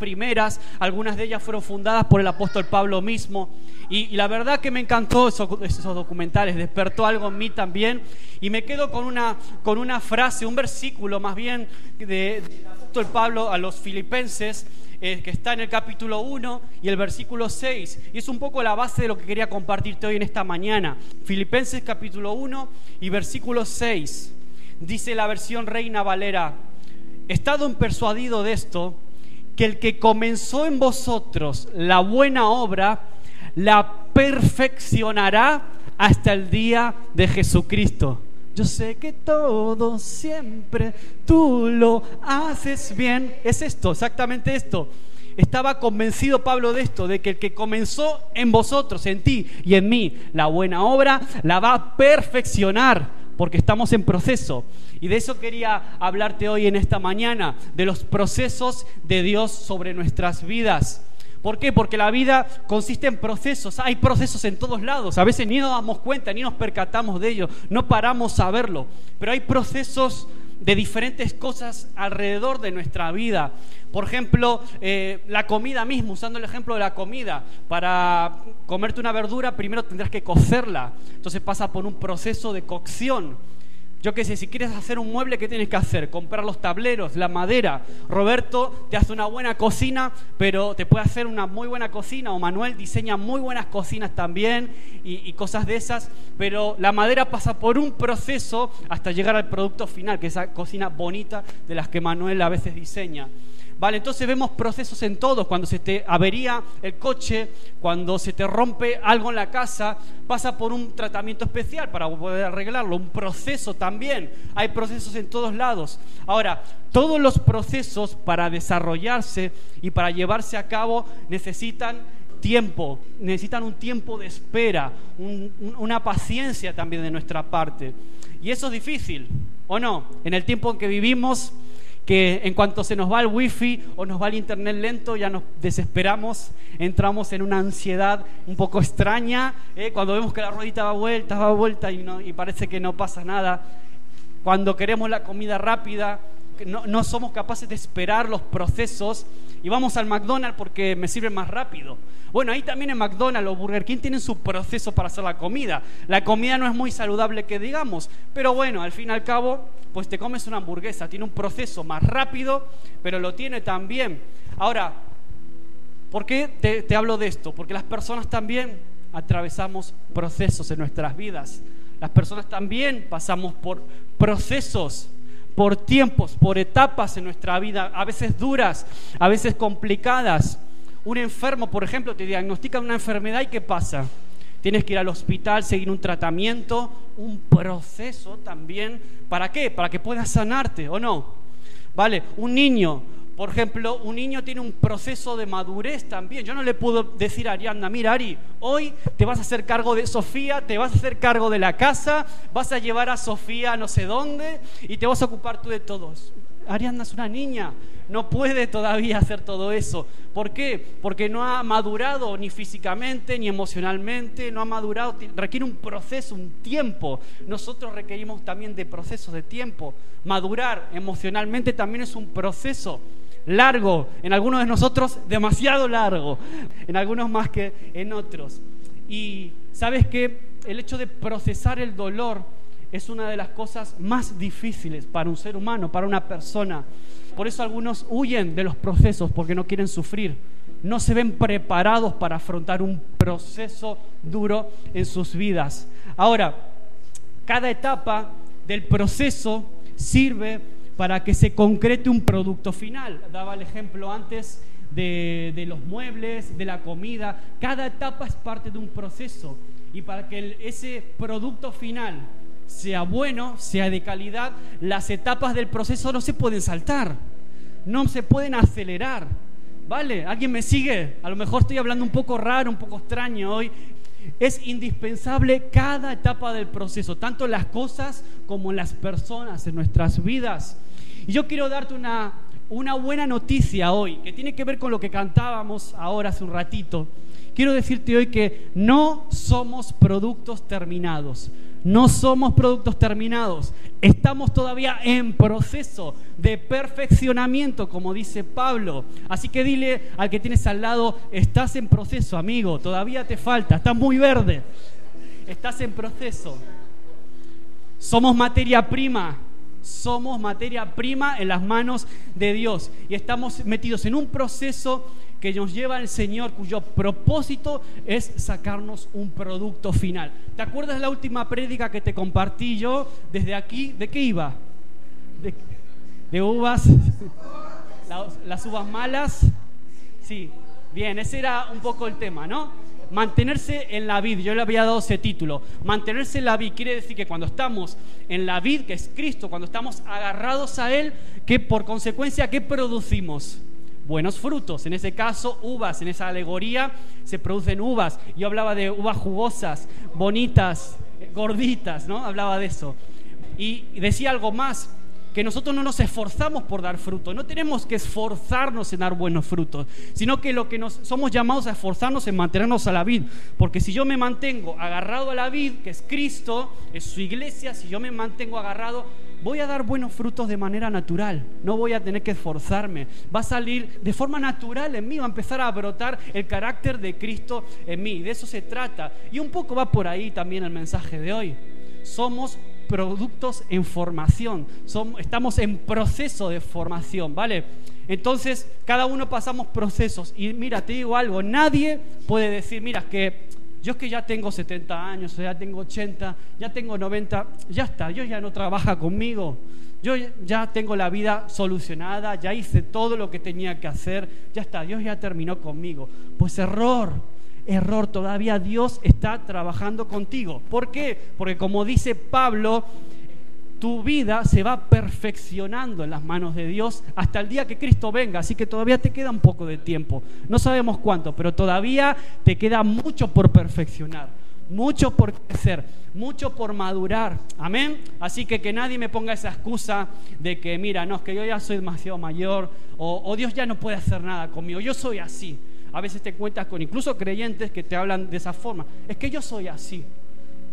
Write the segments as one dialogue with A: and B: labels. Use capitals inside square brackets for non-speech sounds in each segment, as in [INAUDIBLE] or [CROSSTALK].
A: primeras, algunas de ellas fueron fundadas por el apóstol Pablo mismo. Y, la verdad que me encantó esos, documentales, despertó algo en mí también. Y me quedo con una, con una frase, un versículo más bien del apóstol Pablo a los filipenses, eh, que está en el capítulo 1 y el versículo 6. Y es un poco la base de lo que quería compartirte hoy en esta mañana. Filipenses capítulo 1 y versículo 6. Dice la versión Reina Valera, estado persuadido de esto, que el que comenzó en vosotros la buena obra, la perfeccionará hasta el día de Jesucristo. Yo sé que todo siempre tú lo haces bien. Es esto, exactamente esto. Estaba convencido Pablo de esto, de que el que comenzó en vosotros, en ti y en mí, la buena obra, la va a perfeccionar, porque estamos en proceso. Y de eso quería hablarte hoy en esta mañana, de los procesos de Dios sobre nuestras vidas. ¿Por qué? Porque la vida consiste en procesos. Hay procesos en todos lados. A veces ni nos damos cuenta, ni nos percatamos de ello. No paramos a verlo. Pero hay procesos de diferentes cosas alrededor de nuestra vida. Por ejemplo, eh, la comida misma, usando el ejemplo de la comida. Para comerte una verdura, primero tendrás que cocerla. Entonces pasa por un proceso de cocción. Yo qué sé, si quieres hacer un mueble, ¿qué tienes que hacer? Comprar los tableros, la madera. Roberto te hace una buena cocina, pero te puede hacer una muy buena cocina, o Manuel diseña muy buenas cocinas también y, y cosas de esas, pero la madera pasa por un proceso hasta llegar al producto final, que es esa cocina bonita de las que Manuel a veces diseña. Vale, entonces vemos procesos en todos. Cuando se te avería el coche, cuando se te rompe algo en la casa, pasa por un tratamiento especial para poder arreglarlo, un proceso también. Hay procesos en todos lados. Ahora, todos los procesos para desarrollarse y para llevarse a cabo necesitan tiempo, necesitan un tiempo de espera, una paciencia también de nuestra parte. Y eso es difícil, ¿o no? En el tiempo en que vivimos que en cuanto se nos va el wifi o nos va el internet lento, ya nos desesperamos, entramos en una ansiedad un poco extraña, ¿eh? cuando vemos que la ruedita va vuelta, va vuelta y, no, y parece que no pasa nada, cuando queremos la comida rápida, no, somos capaces de esperar los procesos y vamos al McDonald's porque me sirve más rápido. Bueno, ahí también en McDonald's o Burger King tienen su proceso para hacer la comida. La comida no es muy saludable que digamos, pero bueno, al fin y al cabo, pues te comes una hamburguesa. Tiene un proceso más rápido, pero lo tiene también. Ahora, ¿por qué te hablo de esto? Porque las personas también atravesamos procesos en nuestras vidas. Las personas también pasamos por procesos por tiempos, por etapas en nuestra vida, a veces duras, a veces complicadas. Un enfermo, por ejemplo, te diagnostica una enfermedad y ¿qué pasa? Tienes que ir al hospital, seguir un tratamiento, un proceso también. ¿Para qué? Para que puedas sanarte o no. ¿Vale? Un niño, por ejemplo, un niño tiene un proceso de madurez también. Yo no le puedo decir a Ariadna, mira Ari, hoy te vas a hacer cargo de Sofía, te vas a hacer cargo de la casa, vas a llevar a Sofía no sé dónde y te vas a ocupar tú de todos. Ariadna es una niña, no puede todavía hacer todo eso. ¿Por qué? Porque no ha madurado ni físicamente ni emocionalmente, no ha madurado, requiere un proceso, un tiempo. Nosotros requerimos también de procesos de tiempo. Madurar emocionalmente también es un proceso largo, en algunos de nosotros demasiado largo, en algunos más que en otros. Y sabes que el hecho de procesar el dolor es una de las cosas más difíciles para un ser humano, para una persona. Por eso algunos huyen de los procesos porque no quieren sufrir. No se ven preparados para afrontar un proceso duro en sus vidas. Ahora, cada etapa del proceso sirve para que se concrete un producto final. Daba el ejemplo antes de, los muebles, de la comida. Cada etapa es parte de un proceso. Y para que ese producto final sea bueno, sea de calidad, las etapas del proceso no se pueden saltar, no se pueden acelerar. ¿Vale? ¿Alguien me sigue? A lo mejor estoy hablando un poco raro, un poco extraño hoy. Es indispensable cada etapa del proceso, tanto las cosas como las personas en nuestras vidas. Y yo quiero darte una, una buena noticia hoy, que tiene que ver con lo que cantábamos ahora hace un ratito. Quiero decirte hoy que no somos productos terminados. no somos productos terminados. Estamos todavía en proceso de perfeccionamiento, como dice Pablo. Así que dile al que tienes al lado, estás en proceso, amigo. Todavía te falta, estás muy verde. Estás en proceso. Somos materia prima. Somos materia prima en las manos de Dios. Y estamos metidos en un proceso que nos lleva al Señor, cuyo propósito es sacarnos un producto final. ¿Te acuerdas la última prédica que te compartí yo desde aquí? ¿De qué iba? De, uvas, [LAUGHS] las uvas malas. Sí, bien, ese era un poco el tema, ¿no? Mantenerse en la vid, yo le había dado ese título. Mantenerse en la vid quiere decir que cuando estamos en la vid, que es Cristo, cuando estamos agarrados a Él, que por consecuencia, ¿qué producimos? buenos frutos. En ese caso, uvas. En esa alegoría se producen uvas. Yo hablaba de uvas jugosas, bonitas, gorditas, ¿no? Hablaba de eso. Y decía algo más, que nosotros no nos esforzamos por dar fruto, no tenemos que esforzarnos en dar buenos frutos, sino que lo que nos somos llamados a esforzarnos en mantenernos a la vid, porque si yo me mantengo agarrado a la vid, que es Cristo, es su iglesia, si yo me mantengo agarrado, voy a dar buenos frutos de manera natural, no voy a tener que esforzarme, va a salir de forma natural en mí, va a empezar a brotar el carácter de Cristo en mí, de eso se trata. Y un poco va por ahí también el mensaje de hoy. Somos productos en formación, somos, estamos en proceso de formación, ¿vale? Entonces, cada uno pasamos procesos. Y mira, te digo algo, nadie puede decir, mira, que yo es que ya tengo 70 años, ya tengo 80, ya tengo 90, ya está, Dios ya no trabaja conmigo. Yo ya tengo la vida solucionada, ya hice todo lo que tenía que hacer, ya está, Dios ya terminó conmigo. Pues error, error, todavía Dios está trabajando contigo. ¿Por qué? Porque como dice Pablo, tu vida se va perfeccionando en las manos de Dios hasta el día que Cristo venga. Así que todavía te queda un poco de tiempo. No sabemos cuánto, pero todavía te queda mucho por perfeccionar, mucho por crecer, mucho por madurar. Amén. Así que que nadie me ponga esa excusa de que, mira, no, es que yo ya soy demasiado mayor o, o Dios ya no puede hacer nada conmigo. Yo soy así. A veces te cuentas con incluso creyentes que te hablan de esa forma. Es que yo soy así.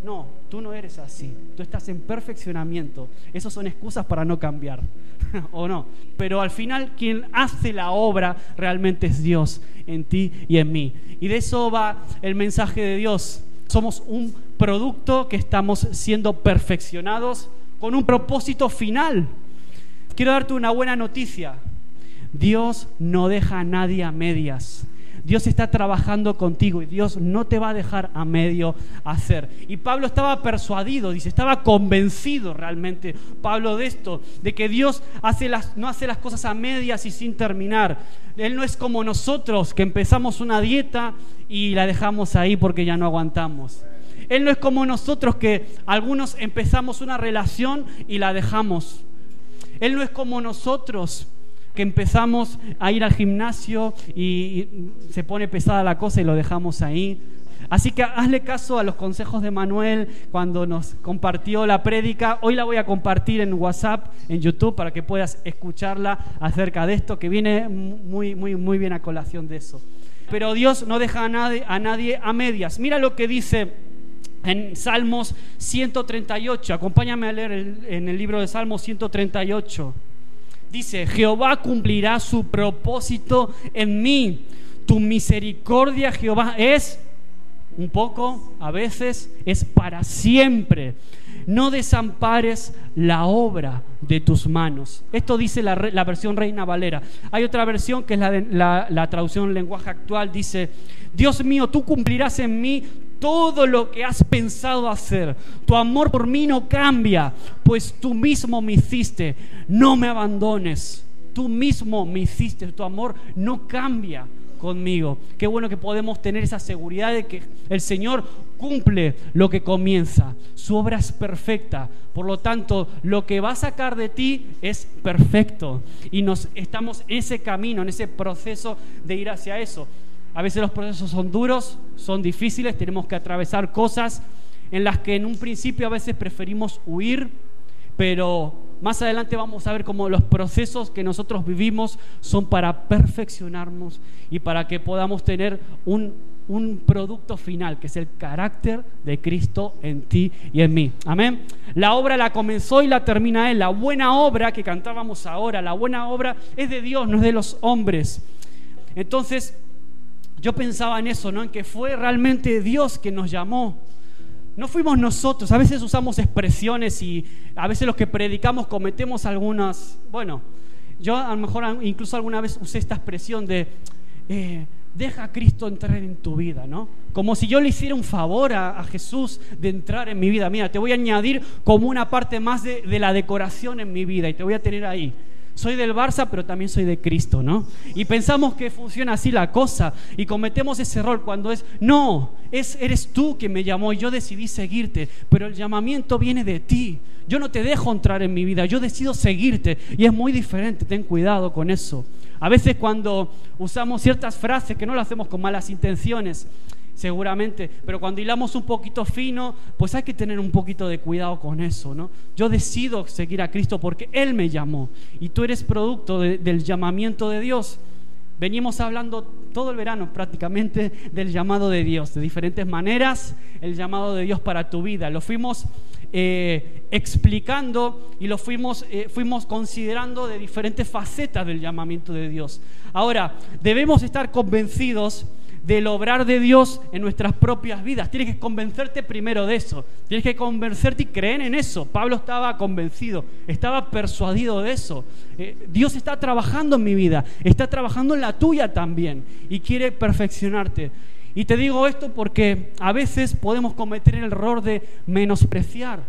A: No, tú no eres así. Tú estás en perfeccionamiento. Esas son excusas para no cambiar. [LAUGHS] ¿O no? Pero al final quien hace la obra realmente es Dios en ti y en mí. Y de eso va el mensaje de Dios. Somos un producto que estamos siendo perfeccionados con un propósito final. Quiero darte una buena noticia. Dios no deja a nadie a medias. Dios está trabajando contigo y Dios no te va a dejar a medio hacer. Y Pablo estaba persuadido, dice, estaba convencido realmente, Pablo, de esto, de que Dios hace las, no hace las cosas a medias y sin terminar. Él no es como nosotros que empezamos una dieta y la dejamos ahí porque ya no aguantamos. Él no es como nosotros que algunos empezamos una relación y la dejamos. Él no es como nosotros que empezamos a ir al gimnasio y, se pone pesada la cosa y lo dejamos ahí. Así que hazle caso a los consejos de Manuel cuando nos compartió la prédica. Hoy la voy a compartir en WhatsApp, en YouTube, para que puedas escucharla acerca de esto, que viene muy, muy, muy bien a colación de eso. Pero Dios no deja a nadie a, nadie a medias. Mira lo que dice en Salmos 138. Acompáñame a leer en el libro de Salmos 138. Dice, Jehová cumplirá su propósito en mí. Tu misericordia, Jehová, es un poco, a veces, es para siempre. No desampares la obra de tus manos. Esto dice la, versión Reina Valera. Hay otra versión que es la, la, la traducción lenguaje actual. Dice, Dios mío, tú cumplirás en mí todo lo que has pensado hacer. Tu amor por mí no cambia, pues tú mismo me hiciste. No me abandones. Tú mismo me hiciste. Tu amor no cambia conmigo. Qué bueno que podemos tener esa seguridad de que el Señor cumple lo que comienza. Su obra es perfecta. Por lo tanto, lo que va a sacar de ti es perfecto. Y nos estamos en ese camino, en ese proceso de ir hacia eso. A veces los procesos son duros, son difíciles, tenemos que atravesar cosas en las que en un principio a veces preferimos huir, pero más adelante vamos a ver cómo los procesos que nosotros vivimos son para perfeccionarnos y para que podamos tener un un producto final, que es el carácter de Cristo en ti y en mí. Amén. La obra la comenzó y la termina Él. La buena obra que cantábamos ahora, la buena obra es de Dios, no es de los hombres. Entonces, yo pensaba en eso, ¿no? En que fue realmente Dios que nos llamó. No fuimos nosotros. A veces usamos expresiones y a veces los que predicamos cometemos algunas, bueno, yo a lo mejor incluso alguna vez usé esta expresión de eh, deja a Cristo entrar en tu vida, ¿no? Como si yo le hiciera un favor a, Jesús de entrar en mi vida. Mira, te voy a añadir como una parte más de, de la decoración en mi vida y te voy a tener ahí soy del Barça, pero también soy de Cristo, ¿no? Y pensamos que funciona así la cosa y cometemos ese error cuando es, no, es, eres tú quien me llamó y yo decidí seguirte, pero el llamamiento viene de ti. Yo no te dejo entrar en mi vida, yo decido seguirte y es muy diferente, ten cuidado con eso. A veces cuando usamos ciertas frases que no lo hacemos con malas intenciones, seguramente, pero cuando hilamos un poquito fino, pues hay que tener un poquito de cuidado con eso, ¿no? Yo decido seguir a Cristo porque Él me llamó y tú eres producto del llamamiento de Dios. Venimos hablando todo el verano prácticamente del llamado de Dios, de diferentes maneras, el llamado de Dios para tu vida. Lo fuimos eh, explicando y lo fuimos, eh, fuimos considerando de diferentes facetas del llamamiento de Dios. Ahora, debemos estar convencidos del obrar de Dios en nuestras propias vidas. Tienes que convencerte primero de eso. Tienes que convencerte y creer en eso. Pablo estaba convencido, estaba persuadido de eso. Eh, Dios está trabajando en mi vida, está trabajando en la tuya también y quiere perfeccionarte. Y te digo esto porque a veces podemos cometer el error de menospreciar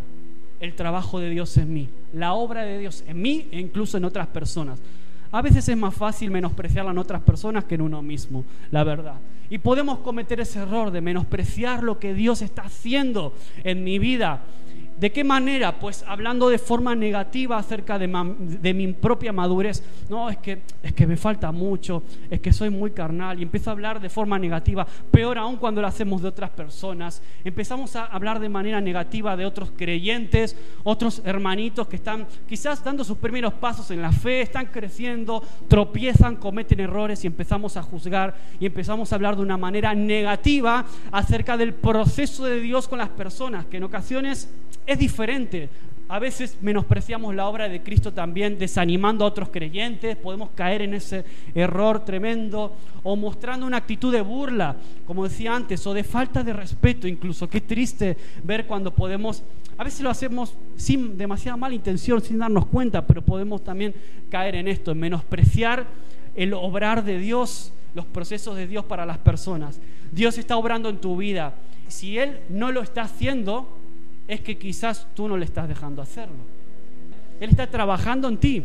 A: el trabajo de Dios en mí, la obra de Dios en mí e incluso en otras personas. A veces es más fácil menospreciarla en otras personas que en uno mismo, la verdad. Y podemos cometer ese error de menospreciar lo que Dios está haciendo en mi vida ¿De qué manera? Pues hablando de forma negativa acerca de, mi propia madurez. No, es que, es que me falta mucho, es que soy muy carnal. Y empiezo a hablar de forma negativa. Peor aún cuando lo hacemos de otras personas. Empezamos a hablar de manera negativa de otros creyentes, otros hermanitos que están quizás dando sus primeros pasos en la fe, están creciendo, tropiezan, cometen errores y empezamos a juzgar y empezamos a hablar de una manera negativa acerca del proceso de Dios con las personas, que en ocasiones es diferente. A veces menospreciamos la obra de Cristo también desanimando a otros creyentes, podemos caer en ese error tremendo o mostrando una actitud de burla, como decía antes, o de falta de respeto incluso. Qué triste ver cuando podemos, a veces lo hacemos sin demasiada mala intención, sin darnos cuenta, pero podemos también caer en esto, en menospreciar el obrar de Dios, los procesos de Dios para las personas. Dios está obrando en tu vida. Si Él no lo está haciendo, es que quizás tú no le estás dejando hacerlo. Él está trabajando en ti.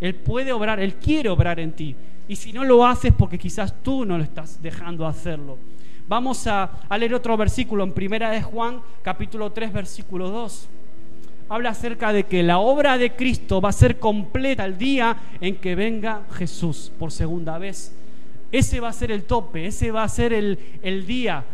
A: Él puede obrar, Él quiere obrar en ti. Y si no lo haces porque quizás tú no lo estás dejando hacerlo. Vamos a, leer otro versículo en Primera de Juan, capítulo 3, versículo 2. Habla acerca de que la obra de Cristo va a ser completa el día en que venga Jesús por segunda vez. Ese va a ser el tope, ese va a ser el, el día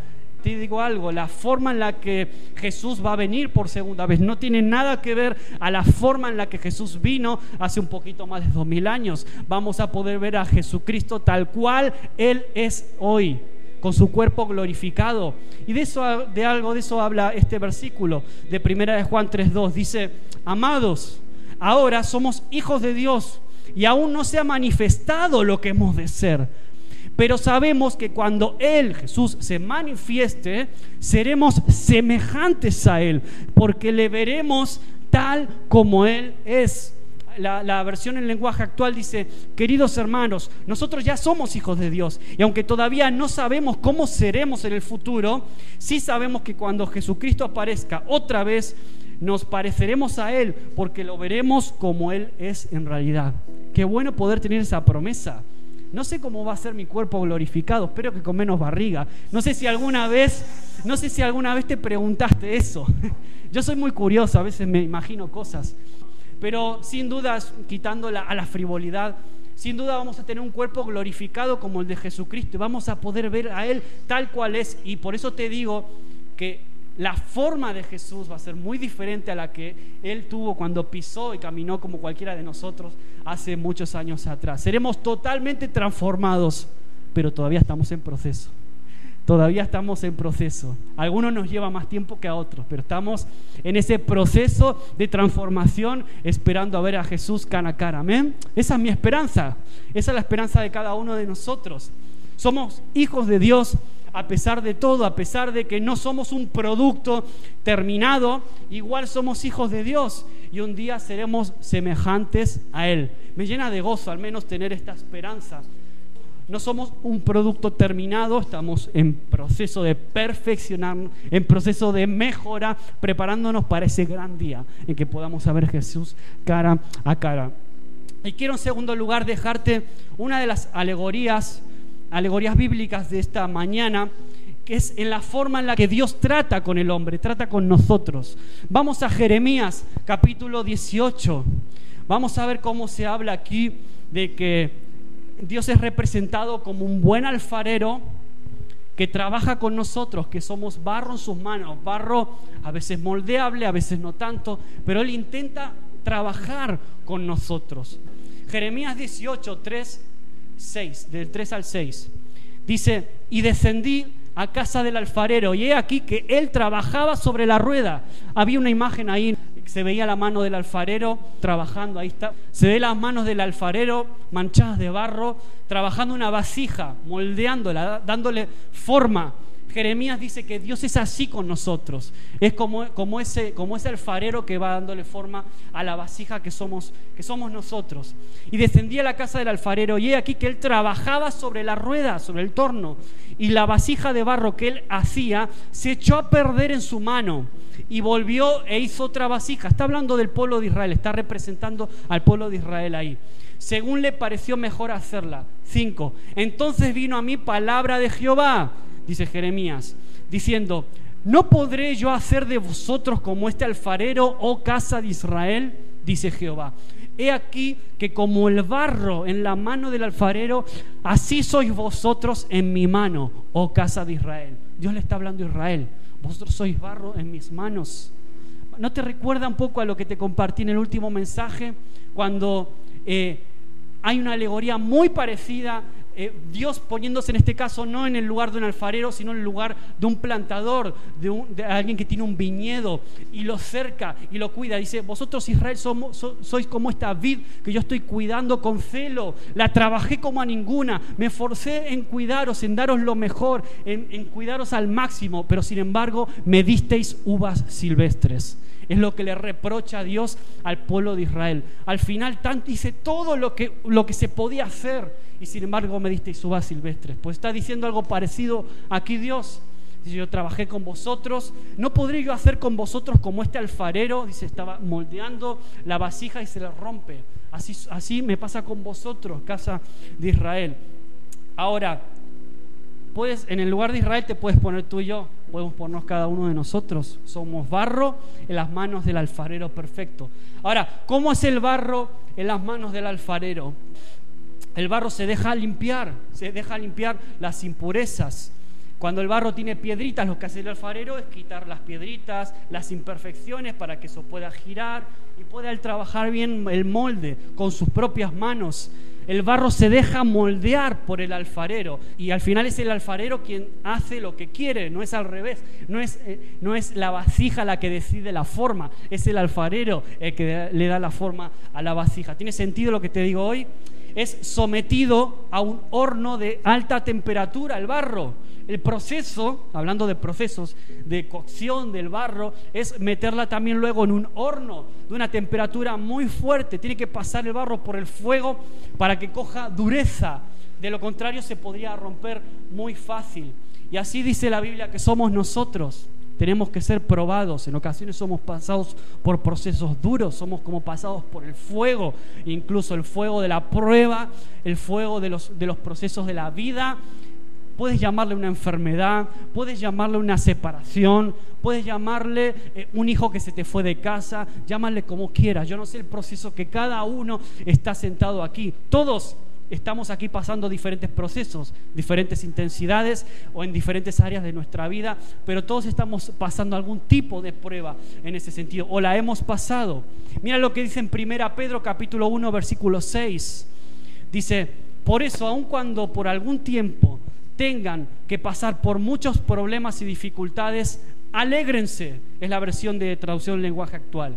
A: te digo algo, la forma en la que Jesús va a venir por segunda vez no tiene nada que ver a la forma en la que Jesús vino hace un poquito más de dos mil años. Vamos a poder ver a Jesucristo tal cual Él es hoy con su cuerpo glorificado. Y de eso de algo de eso habla este versículo de Primera de Juan 3:2. Dice, "Amados, ahora somos hijos de Dios y aún no se ha manifestado lo que hemos de ser." Pero sabemos que cuando Él, Jesús, se manifieste, seremos semejantes a Él, porque le veremos tal como Él es. La, versión en lenguaje actual dice, queridos hermanos, nosotros ya somos hijos de Dios y aunque todavía no sabemos cómo seremos en el futuro, sí sabemos que cuando Jesucristo aparezca otra vez, nos pareceremos a Él porque lo veremos como Él es en realidad. Qué bueno poder tener esa promesa. No sé cómo va a ser mi cuerpo glorificado, espero que con menos barriga. No sé si alguna vez, no sé si alguna vez te preguntaste eso. [LAUGHS] Yo soy muy curioso, a veces me imagino cosas. Pero sin dudas, quitando a la frivolidad, sin duda vamos a tener un cuerpo glorificado como el de Jesucristo y vamos a poder ver a Él tal cual es. Y por eso te digo que la forma de Jesús va a ser muy diferente a la que Él tuvo cuando pisó y caminó como cualquiera de nosotros hace muchos años atrás. Seremos totalmente transformados, pero todavía estamos en proceso. Todavía estamos en proceso. Algunos nos lleva más tiempo que a otros, pero estamos en ese proceso de transformación esperando a ver a Jesús cara a cara. Amén. Esa es mi esperanza. Esa es la esperanza de cada uno de nosotros. Somos hijos de Dios a pesar de todo, a pesar de que no somos un producto terminado, igual somos hijos de Dios y un día seremos semejantes a Él. Me llena de gozo al menos tener esta esperanza. No somos un producto terminado, estamos en proceso de perfeccionar, en proceso de mejora, preparándonos para ese gran día en que podamos ver a Jesús cara a cara. Y quiero en segundo lugar dejarte una de las alegorías, alegorías bíblicas de esta mañana, que es en la forma en la que Dios trata con el hombre, trata con nosotros. Vamos a Jeremías capítulo 18. Vamos a ver cómo se habla aquí de que Dios es representado como un buen alfarero que trabaja con nosotros, que somos barro en sus manos, barro a veces moldeable, a veces no tanto, pero Él intenta trabajar con nosotros. Jeremías 18, 3, 6, del 3 al 6, dice, y descendí a casa del alfarero y he aquí que él trabajaba sobre la rueda. Había una imagen ahí se veía la mano del alfarero trabajando, ahí está. Se ve las manos del alfarero manchadas de barro, trabajando una vasija, moldeándola, dándole forma. Jeremías dice que Dios es así con nosotros. Es como, como, ese, como alfarero que va dándole forma a la vasija que somos, nosotros. Y descendía a la casa del alfarero y he aquí que él trabajaba sobre la rueda, sobre el torno. Y la vasija de barro que él hacía se echó a perder en su mano y volvió e hizo otra vasija. Está hablando del pueblo de Israel, está representando al pueblo de Israel ahí. Según le pareció mejor hacerla. Cinco. Entonces vino a mí palabra de Jehová, dice Jeremías, diciendo, ¿no podré yo hacer de vosotros como este alfarero, oh casa de Israel? Dice Jehová. He aquí que como el barro en la mano del alfarero, así sois vosotros en mi mano, oh casa de Israel. Dios le está hablando a Israel vosotros sois barro en mis manos. ¿No te recuerda un poco a lo que te compartí en el último mensaje? Cuando eh, hay una alegoría muy parecida eh, Dios poniéndose en este caso no en el lugar de un alfarero, sino en el lugar de un plantador, de, alguien que tiene un viñedo y lo cerca y lo cuida. Dice, vosotros Israel sois como esta vid que yo estoy cuidando con celo, la trabajé como a ninguna, me esforcé en cuidaros, en daros lo mejor, en cuidaros al máximo, pero sin embargo me disteis uvas silvestres. Es lo que le reprocha a Dios al pueblo de Israel. Al final tanto hice todo lo que, lo que se podía hacer y sin embargo me disteis uvas silvestres. Pues está diciendo algo parecido aquí Dios. Dice, yo trabajé con vosotros, no podré yo hacer con vosotros como este alfarero, dice, estaba moldeando la vasija y se le rompe. Así, así me pasa con vosotros, casa de Israel. Ahora, puedes, en el lugar de Israel te puedes poner tú y yo, podemos ponernos cada uno de nosotros. Somos barro en las manos del alfarero perfecto. Ahora, ¿cómo es el barro en las manos del alfarero? El barro se deja limpiar, se deja limpiar las impurezas. Cuando el barro tiene piedritas, lo que hace el alfarero es quitar las piedritas, las imperfecciones para que eso pueda girar y pueda trabajar bien el molde con sus propias manos. El barro se deja moldear por el alfarero y al final es el alfarero quien hace lo que quiere, no es al revés, no es, eh, no es la vasija la que decide la forma, es el alfarero el que le da la forma a la vasija. ¿Tiene sentido lo que te digo hoy? Es sometido a un horno de alta temperatura, el barro. El proceso, hablando de procesos de cocción del barro, es meterla también luego en un horno de una temperatura muy fuerte. Tiene que pasar el barro por el fuego para que coja dureza. De lo contrario se podría romper muy fácil. Y así dice la Biblia que somos nosotros tenemos que ser probados. En ocasiones somos pasados por procesos duros, somos como pasados por el fuego, incluso el fuego de la prueba, el fuego de los, de los procesos de la vida. Puedes llamarle una enfermedad, puedes llamarle una separación, puedes llamarle eh, un hijo que se te fue de casa, llámale como quieras. Yo no sé el proceso que cada uno está sentado aquí. Todos estamos aquí pasando diferentes procesos, diferentes intensidades o en diferentes áreas de nuestra vida, pero todos estamos pasando algún tipo de prueba en ese sentido, o la hemos pasado. Mira lo que dice en 1 Pedro capítulo 1 versículo 6. Dice, por eso, aun cuando por algún tiempo tengan que pasar por muchos problemas y dificultades, alégrense, es la versión de traducción lenguaje actual.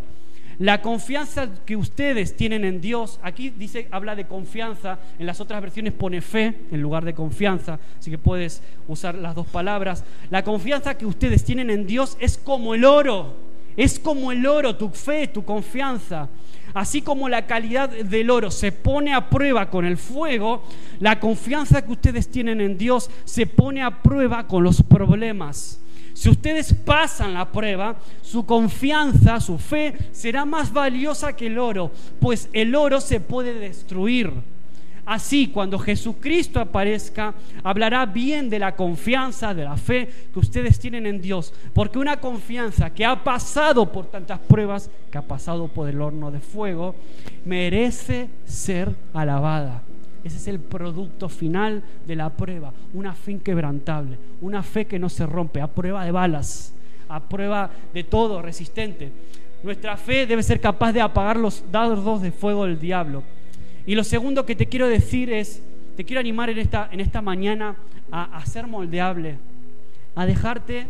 A: La confianza que ustedes tienen en Dios, aquí dice, habla de confianza, en las otras versiones pone fe en lugar de confianza, así que puedes usar las dos palabras. La confianza que ustedes tienen en Dios es como el oro, es como el oro, tu fe, tu confianza. Así como la calidad del oro se pone a prueba con el fuego, la confianza que ustedes tienen en Dios se pone a prueba con los problemas. Si ustedes pasan la prueba, su confianza, su fe será más valiosa que el oro, pues el oro se puede destruir. Así, cuando Jesucristo aparezca, hablará bien de la confianza, de la fe que ustedes tienen en Dios. Porque una confianza que ha pasado por tantas pruebas, que ha pasado por el horno de fuego, merece ser alabada. Ese es el producto final de la prueba. Una fe inquebrantable, una fe que no se rompe, a prueba de balas, a prueba de todo, resistente. Nuestra fe debe ser capaz de apagar los dardos de fuego del diablo. Y lo segundo que te quiero decir es, te quiero animar en esta, en esta mañana a, ser moldeable, a dejarte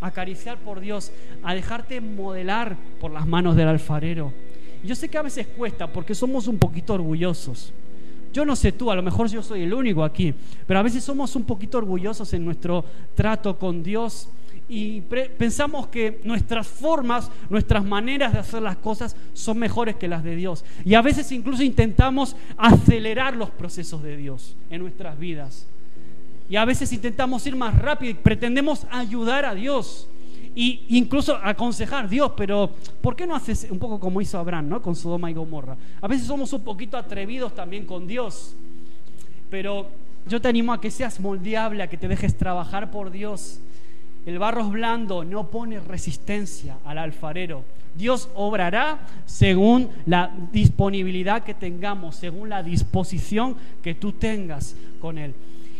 A: acariciar por Dios, a dejarte modelar por las manos del alfarero. Yo sé que a veces cuesta porque somos un poquito orgullosos. Yo no sé tú, a lo mejor yo soy el único aquí, pero a veces somos un poquito orgullosos en nuestro trato con Dios y pensamos que nuestras formas, nuestras maneras de hacer las cosas son mejores que las de Dios. Y a veces incluso intentamos acelerar los procesos de Dios en nuestras vidas. Y a veces intentamos ir más rápido y pretendemos ayudar a Dios. E incluso aconsejar, Dios, pero ¿por qué no haces un poco como hizo Abraham, ¿no? Con Sodoma y Gomorra? A veces somos un poquito atrevidos también con Dios. Pero yo te animo a que seas moldeable, a que te dejes trabajar por Dios el barro es blando, no pone resistencia al alfarero. Dios obrará según la disponibilidad que tengamos, según la disposición que tú tengas con Él.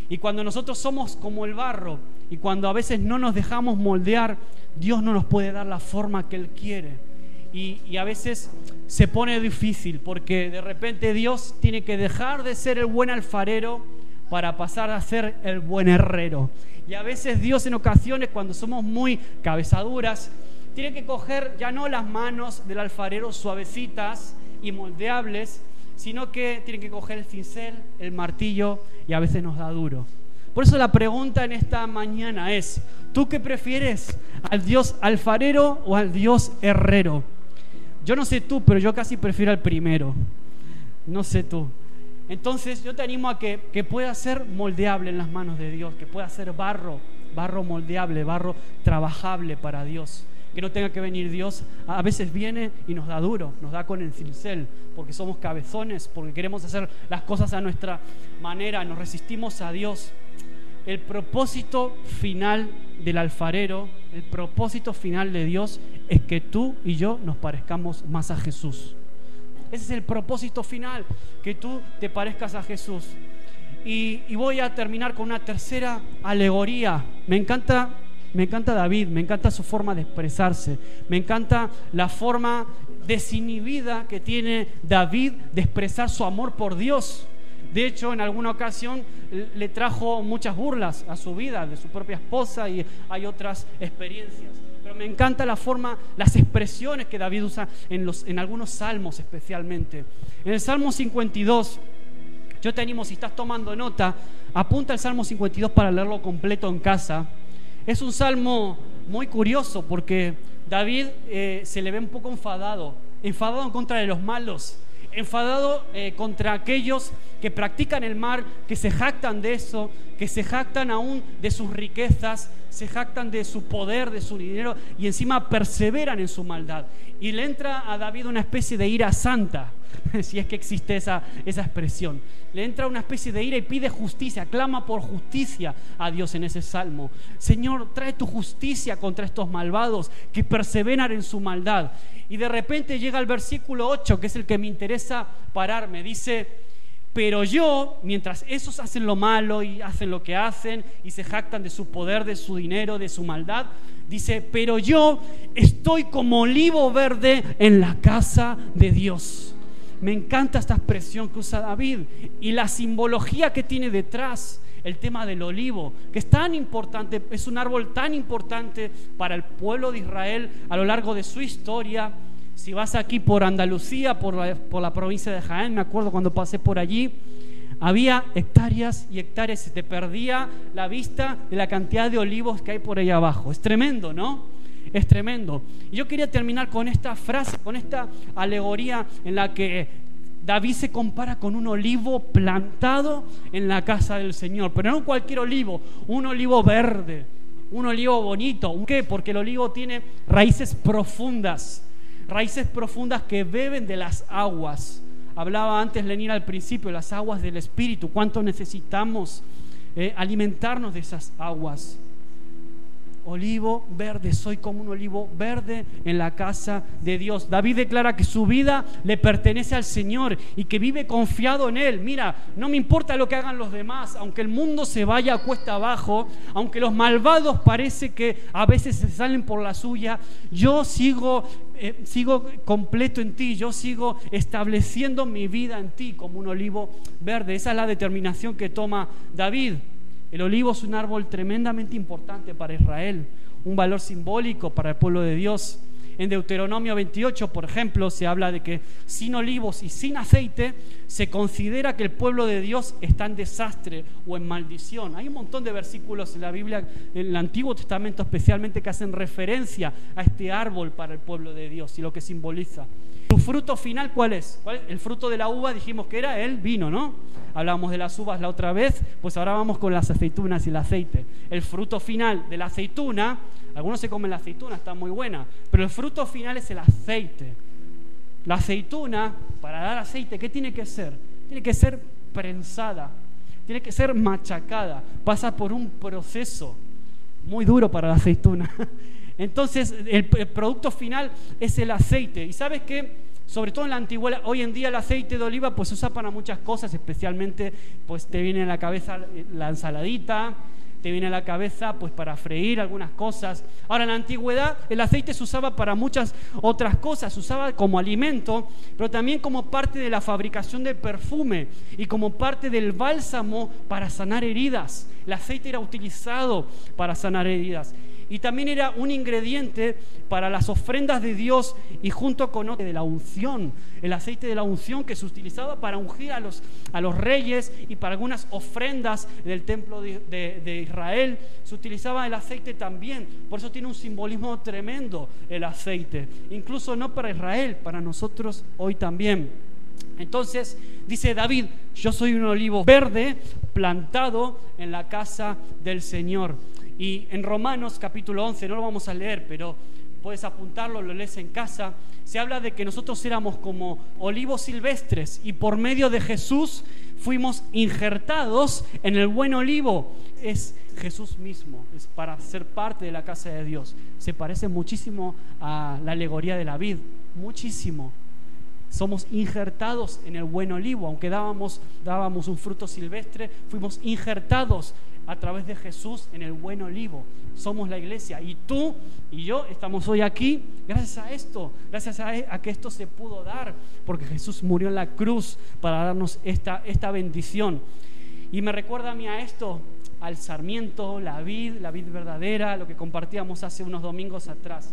A: Y cuando nosotros somos como el barro y cuando a veces no nos dejamos moldear, Dios no nos puede dar la forma que Él quiere. Y, a veces se pone difícil porque de repente Dios tiene que dejar de ser el buen alfarero para pasar a ser el buen herrero. Y a veces Dios en ocasiones, cuando somos muy cabezaduras, tiene que coger ya no las manos del alfarero suavecitas y moldeables, sino que tiene que coger el cincel, el martillo y a veces nos da duro. Por eso la pregunta en esta mañana es, ¿tú qué prefieres? ¿Al Dios alfarero o al Dios herrero? Yo no sé tú, pero yo casi prefiero al primero. No sé tú. Entonces yo te animo a que, pueda ser moldeable en las manos de Dios, que pueda ser barro, barro moldeable, barro trabajable para Dios. Que no tenga que venir Dios, a veces viene y nos da duro, nos da con el cincel, porque somos cabezones, porque queremos hacer las cosas a nuestra manera, nos resistimos a Dios. El propósito final del alfarero, el propósito final de Dios es que tú y yo nos parezcamos más a Jesús. Ese es el propósito final, que tú te parezcas a Jesús. Y, voy a terminar con una tercera alegoría. Me encanta, me encanta David, me encanta su forma de expresarse, me encanta la forma desinhibida que tiene David de expresar su amor por Dios. De hecho, en alguna ocasión le trajo muchas burlas a su vida, de su propia esposa, y hay otras experiencias me encanta la forma, las expresiones que David usa en, los, en algunos salmos especialmente. En el Salmo 52, yo te animo, si estás tomando nota, apunta el Salmo 52 para leerlo completo en casa. Es un salmo muy curioso porque David eh, se le ve un poco enfadado, enfadado en contra de los malos, enfadado eh, contra aquellos que practican el mal, que se jactan de eso, que se jactan aún de sus riquezas, se jactan de su poder, de su dinero y encima perseveran en su maldad. Y le entra a David una especie de ira santa, [LAUGHS] si es que existe esa, esa expresión. Le entra una especie de ira y pide justicia, clama por justicia a Dios en ese salmo. Señor, trae tu justicia contra estos malvados que perseveran en su maldad. Y de repente llega el versículo 8, que es el que me interesa pararme. Dice, pero yo, mientras esos hacen lo malo y hacen lo que hacen y se jactan de su poder, de su dinero, de su maldad, dice, pero yo estoy como olivo verde en la casa de Dios. Me encanta esta expresión que usa David y la simbología que tiene detrás el tema del olivo, que es tan importante, es un árbol tan importante para el pueblo de Israel a lo largo de su historia. Si vas aquí por Andalucía, por la, provincia de Jaén, me acuerdo cuando pasé por allí, había hectáreas y hectáreas, se te perdía la vista de la cantidad de olivos que hay por ahí abajo. Es tremendo, ¿no? Es tremendo. Y yo quería terminar con esta frase, con esta alegoría en la que David se compara con un olivo plantado en la casa del Señor, pero no cualquier olivo, un olivo verde, un olivo bonito. ¿Por qué? Porque el olivo tiene raíces profundas, raíces profundas que beben de las aguas. Hablaba antes Lenin al principio, las aguas del Espíritu, cuánto necesitamos eh, alimentarnos de esas aguas olivo verde, soy como un olivo verde en la casa de Dios. David declara que su vida le pertenece al Señor y que vive confiado en Él. Mira, no me importa lo que hagan los demás, aunque el mundo se vaya a cuesta abajo, aunque los malvados parece que a veces se salen por la suya, yo sigo, eh, sigo completo en ti, yo sigo estableciendo mi vida en ti como un olivo verde. Esa es la determinación que toma David. El olivo es un árbol tremendamente importante para Israel, un valor simbólico para el pueblo de Dios. En Deuteronomio 28, por ejemplo, se habla de que sin olivos y sin aceite se considera que el pueblo de Dios está en desastre o en maldición. Hay un montón de versículos en la Biblia, en el Antiguo Testamento especialmente, que hacen referencia a este árbol para el pueblo de Dios y lo que simboliza. ¿Su fruto final cuál es? ¿Cuál El fruto de la uva dijimos que era el vino, ¿no? Hablábamos de las uvas la otra vez, pues ahora vamos con las aceitunas y el aceite. El fruto final de la aceituna, algunos se comen la aceituna, está muy buena, pero el fruto final es el aceite. La aceituna, para dar aceite, ¿qué tiene que ser? Tiene que ser prensada, tiene que ser machacada, pasa por un proceso muy duro para la aceituna. [LAUGHS] Entonces, el, producto final es el aceite. ¿Y sabes qué? sobre todo en la antigüedad, hoy en día el aceite de oliva pues se usa para muchas cosas, especialmente pues te viene a la cabeza la ensaladita, te viene a la cabeza pues para freír algunas cosas. Ahora en la antigüedad el aceite se usaba para muchas otras cosas, se usaba como alimento, pero también como parte de la fabricación del perfume y como parte del bálsamo para sanar heridas. El aceite era utilizado para sanar heridas y también era un ingrediente para las ofrendas de Dios y junto con de la unción, el aceite de la unción que se utilizaba para ungir a los, a los reyes y para algunas ofrendas del templo de, de Israel, se utilizaba el aceite también, por eso tiene un simbolismo tremendo el aceite, incluso no para Israel, para nosotros hoy también. Entonces dice David, yo soy un olivo verde plantado en la casa del Señor. Y en Romanos capítulo 11, no lo vamos a leer, pero puedes apuntarlo, lo lees en casa, se habla de que nosotros éramos como olivos silvestres y por medio de Jesús fuimos injertados en el buen olivo. Es Jesús mismo, es para ser parte de la casa de Dios. Se parece muchísimo a la alegoría de la vid, muchísimo. Somos injertados en el buen olivo, aunque dábamos, dábamos un fruto silvestre, fuimos injertados a través de Jesús en el buen olivo. Somos la iglesia y tú y yo estamos hoy aquí gracias a esto, gracias a, que esto se pudo dar, porque Jesús murió en la cruz para darnos esta, esta bendición. Y me recuerda a mí a esto, al sarmiento, la vid, la vid verdadera, lo que compartíamos hace unos domingos atrás.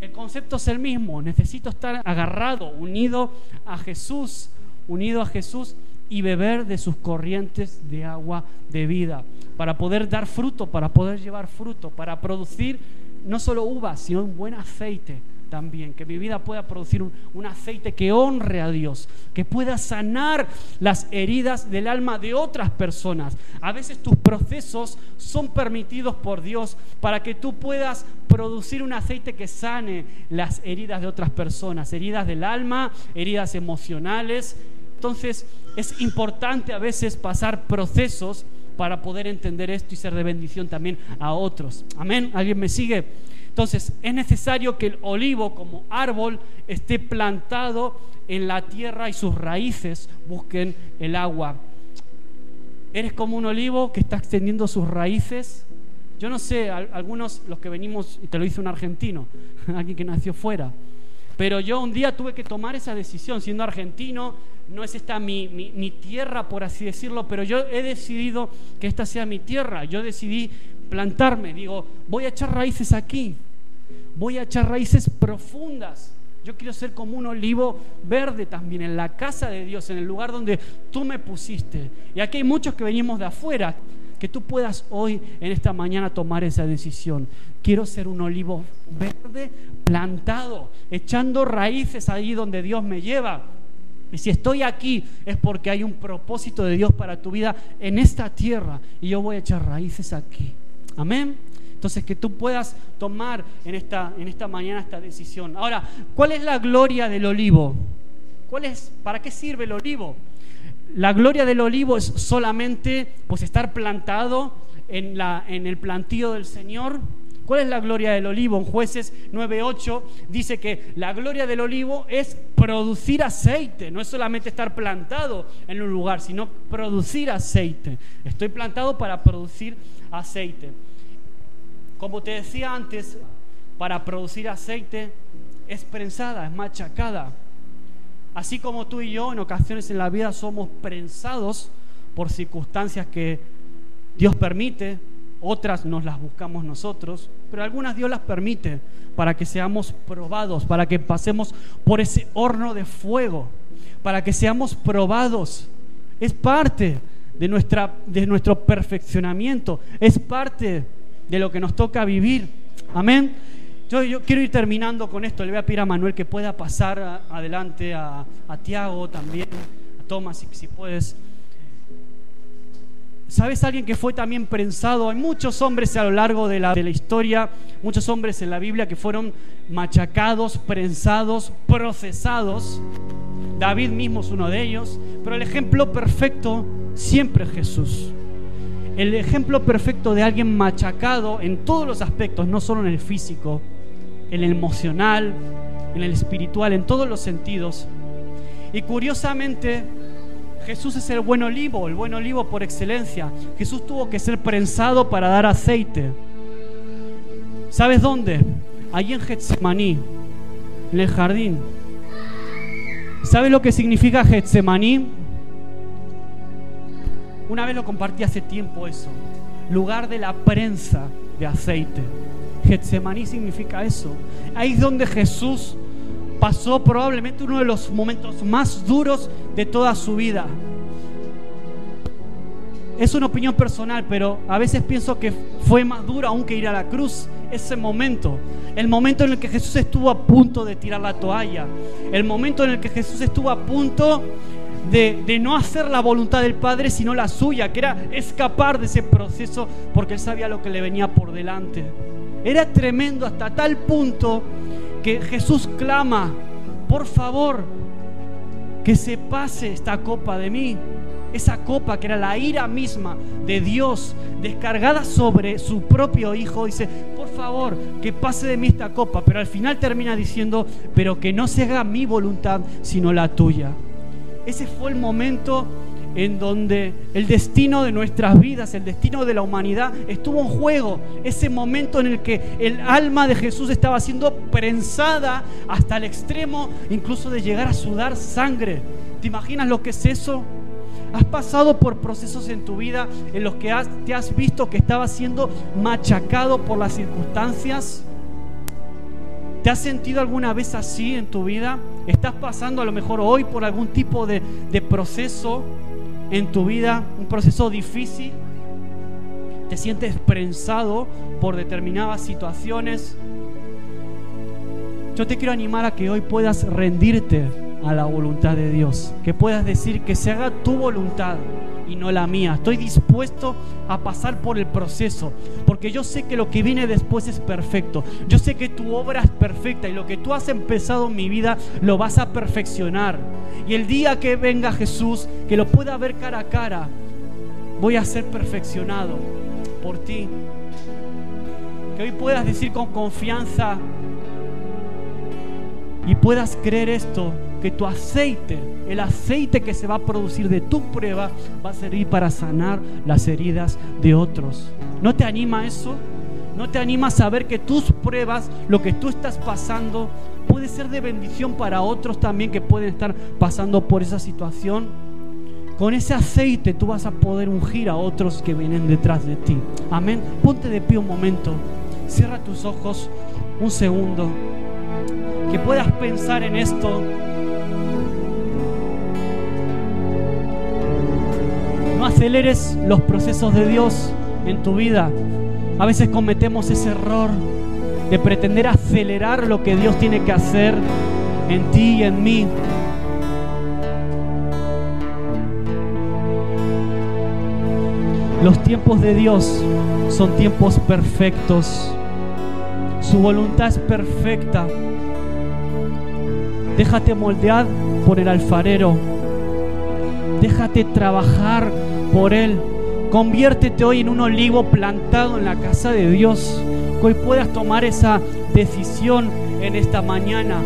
A: El concepto es el mismo, necesito estar agarrado, unido a Jesús, unido a Jesús y beber de sus corrientes de agua de vida, para poder dar fruto, para poder llevar fruto, para producir no solo uvas, sino un buen aceite también, que mi vida pueda producir un, aceite que honre a Dios, que pueda sanar las heridas del alma de otras personas. A veces tus procesos son permitidos por Dios para que tú puedas producir un aceite que sane las heridas de otras personas, heridas del alma, heridas emocionales. Entonces, es importante a veces pasar procesos para poder entender esto y ser de bendición también a otros. Amén. ¿Alguien me sigue? Entonces, es necesario que el olivo como árbol esté plantado en la tierra y sus raíces busquen el agua. ¿Eres como un olivo que está extendiendo sus raíces? Yo no sé, algunos, los que venimos, y te lo dice un argentino, [LAUGHS] alguien que nació fuera, Pero yo un día tuve que tomar esa decisión, siendo argentino, no es esta mi, mi, tierra, por así decirlo, pero yo he decidido que esta sea mi tierra. Yo decidí plantarme, digo, voy a echar raíces aquí, voy a echar raíces profundas. Yo quiero ser como un olivo verde también en la casa de Dios, en el lugar donde tú me pusiste. Y aquí hay muchos que venimos de afuera, que tú puedas hoy, en esta mañana, tomar esa decisión. Quiero ser un olivo verde plantado, echando raíces ahí donde Dios me lleva. Y si estoy aquí es porque hay un propósito de Dios para tu vida en esta tierra y yo voy a echar raíces aquí. Amén. Entonces que tú puedas tomar en esta, en esta mañana esta decisión. Ahora, ¿cuál es la gloria del olivo? ¿Cuál es, ¿Para qué sirve el olivo? La gloria del olivo es solamente pues estar plantado en, la, en el plantío del Señor ¿Cuál es la gloria del olivo? En jueces 9.8 dice que la gloria del olivo es producir aceite, no es solamente estar plantado en un lugar, sino producir aceite. Estoy plantado para producir aceite. Como te decía antes, para producir aceite es prensada, es machacada. Así como tú y yo en ocasiones en la vida somos prensados por circunstancias que Dios permite, otras nos las buscamos nosotros, pero algunas Dios las permite para que seamos probados, para que pasemos por ese horno de fuego, para que seamos probados. Es parte de, nuestra, de nuestro perfeccionamiento, es parte de lo que nos toca vivir. Amén. Yo, yo, quiero ir terminando con esto. Le voy a pedir a Manuel que pueda pasar adelante, a, a Tiago también, a Tomás, si, si puedes. ¿Sabes alguien que fue también prensado? Hay muchos hombres a lo largo de la, historia, muchos hombres en la Biblia que fueron machacados, prensados, procesados. David mismo es uno de ellos, pero el ejemplo perfecto siempre es Jesús. El ejemplo perfecto de alguien machacado en todos los aspectos, no solo en el físico, en el emocional, en el espiritual, en todos los sentidos. Y curiosamente, Jesús es el buen olivo, el buen olivo por excelencia. Jesús tuvo que ser prensado para dar aceite. ¿Sabes dónde? Allí en Getsemaní, en el jardín. ¿Sabes lo que significa Getsemaní? Una vez lo compartí hace tiempo eso. Lugar de la prensa de aceite. Getsemaní significa eso. Ahí es donde Jesús pasó probablemente uno de los momentos más duros de toda su vida. Es una opinión personal, pero a veces pienso que fue más duro aún que ir a la cruz. Ese momento, el momento en el que Jesús estuvo a punto de tirar la toalla, el momento en el que Jesús estuvo a punto de, de, no hacer la voluntad del Padre, sino la suya, que era escapar de ese proceso porque él sabía lo que le venía por delante. Era tremendo hasta tal punto que Jesús clama, por favor, que se pase esta copa de mí. Esa copa que era la ira misma de Dios descargada sobre su propio Hijo. Dice, por favor, que pase de mí esta copa. Pero al final termina diciendo, pero que no se haga mi voluntad, sino la tuya. Ese fue el momento en donde el destino de nuestras vidas, el destino de la humanidad estuvo en juego. Ese momento en el que el alma de Jesús estaba siendo prensada hasta el extremo, incluso de llegar a sudar sangre. ¿Te imaginas lo que es eso? ¿Has pasado por procesos en tu vida en los que te has visto que estabas siendo machacado por las circunstancias? ¿Te has sentido alguna vez así en tu vida? ¿Estás pasando a lo mejor hoy por algún tipo de, de proceso en tu vida, un proceso difícil, te sientes prensado por determinadas situaciones, yo te quiero animar a que hoy puedas rendirte a la voluntad de Dios, que puedas decir que se haga tu voluntad y no la mía. Estoy dispuesto a pasar por el proceso, porque yo sé que lo que viene después es perfecto. Yo sé que tu obra es perfecta y lo que tú has empezado en mi vida lo vas a perfeccionar. Y el día que venga Jesús, que lo pueda ver cara a cara, voy a ser perfeccionado por ti. Que hoy puedas decir con confianza y puedas creer esto que tu aceite, el aceite que se va a producir de tu prueba, va a servir para sanar las heridas de otros. ¿No te anima eso? ¿No te animas a ver que tus pruebas, lo que tú estás pasando, puede ser de bendición para otros también que pueden estar pasando por esa situación? Con ese aceite tú vas a poder ungir a otros que vienen detrás de ti. Amén. Ponte de pie un momento. Cierra tus ojos un segundo. Que puedas pensar en esto. No aceleres los procesos de Dios en tu vida. A veces cometemos ese error de pretender acelerar lo que Dios tiene que hacer en ti y en mí. Los tiempos de Dios son tiempos perfectos. Su voluntad es perfecta. Déjate moldear por el alfarero. Déjate trabajar por Él. Conviértete hoy en un olivo plantado en la casa de Dios. Que hoy puedas tomar esa decisión en esta mañana.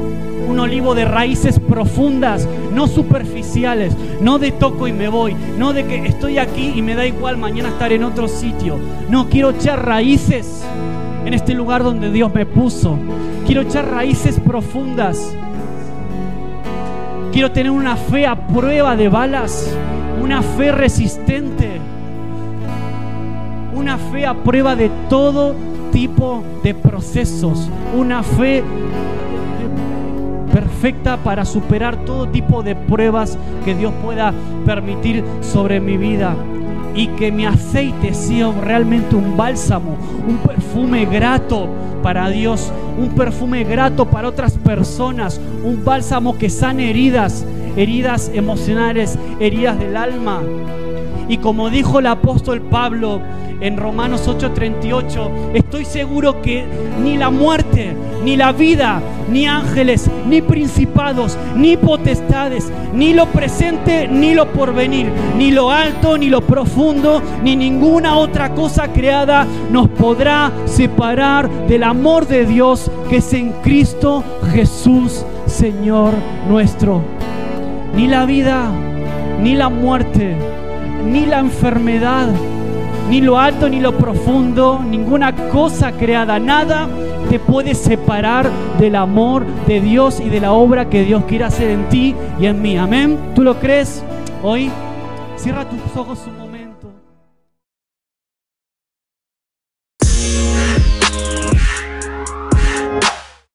A: Un olivo de raíces profundas, no superficiales, no de toco y me voy, no de que estoy aquí y me da igual mañana estar en otro sitio. No, quiero echar raíces en este lugar donde Dios me puso. Quiero echar raíces profundas. Quiero tener una fe a prueba de balas, una fe resistente, una fe a prueba de todo tipo de procesos, una fe perfecta para superar todo tipo de pruebas que Dios pueda permitir sobre mi vida. Y que mi aceite sea realmente un bálsamo, un perfume grato para Dios, un perfume grato para otras personas, un bálsamo que sane heridas, heridas emocionales, heridas del alma. Y como dijo el apóstol Pablo, en Romanos 8:38, estoy seguro que ni la muerte, ni la vida, ni ángeles, ni principados, ni potestades, ni lo presente, ni lo porvenir, ni lo alto, ni lo profundo, ni ninguna otra cosa creada nos podrá separar del amor de Dios que es en Cristo Jesús, Señor nuestro. Ni la vida, ni la muerte, ni la enfermedad, ni lo alto ni lo profundo, ninguna cosa creada, nada te puede separar del amor de Dios y de la obra que Dios quiere hacer en ti y en mí. Amén. ¿Tú lo crees? Hoy cierra tus ojos un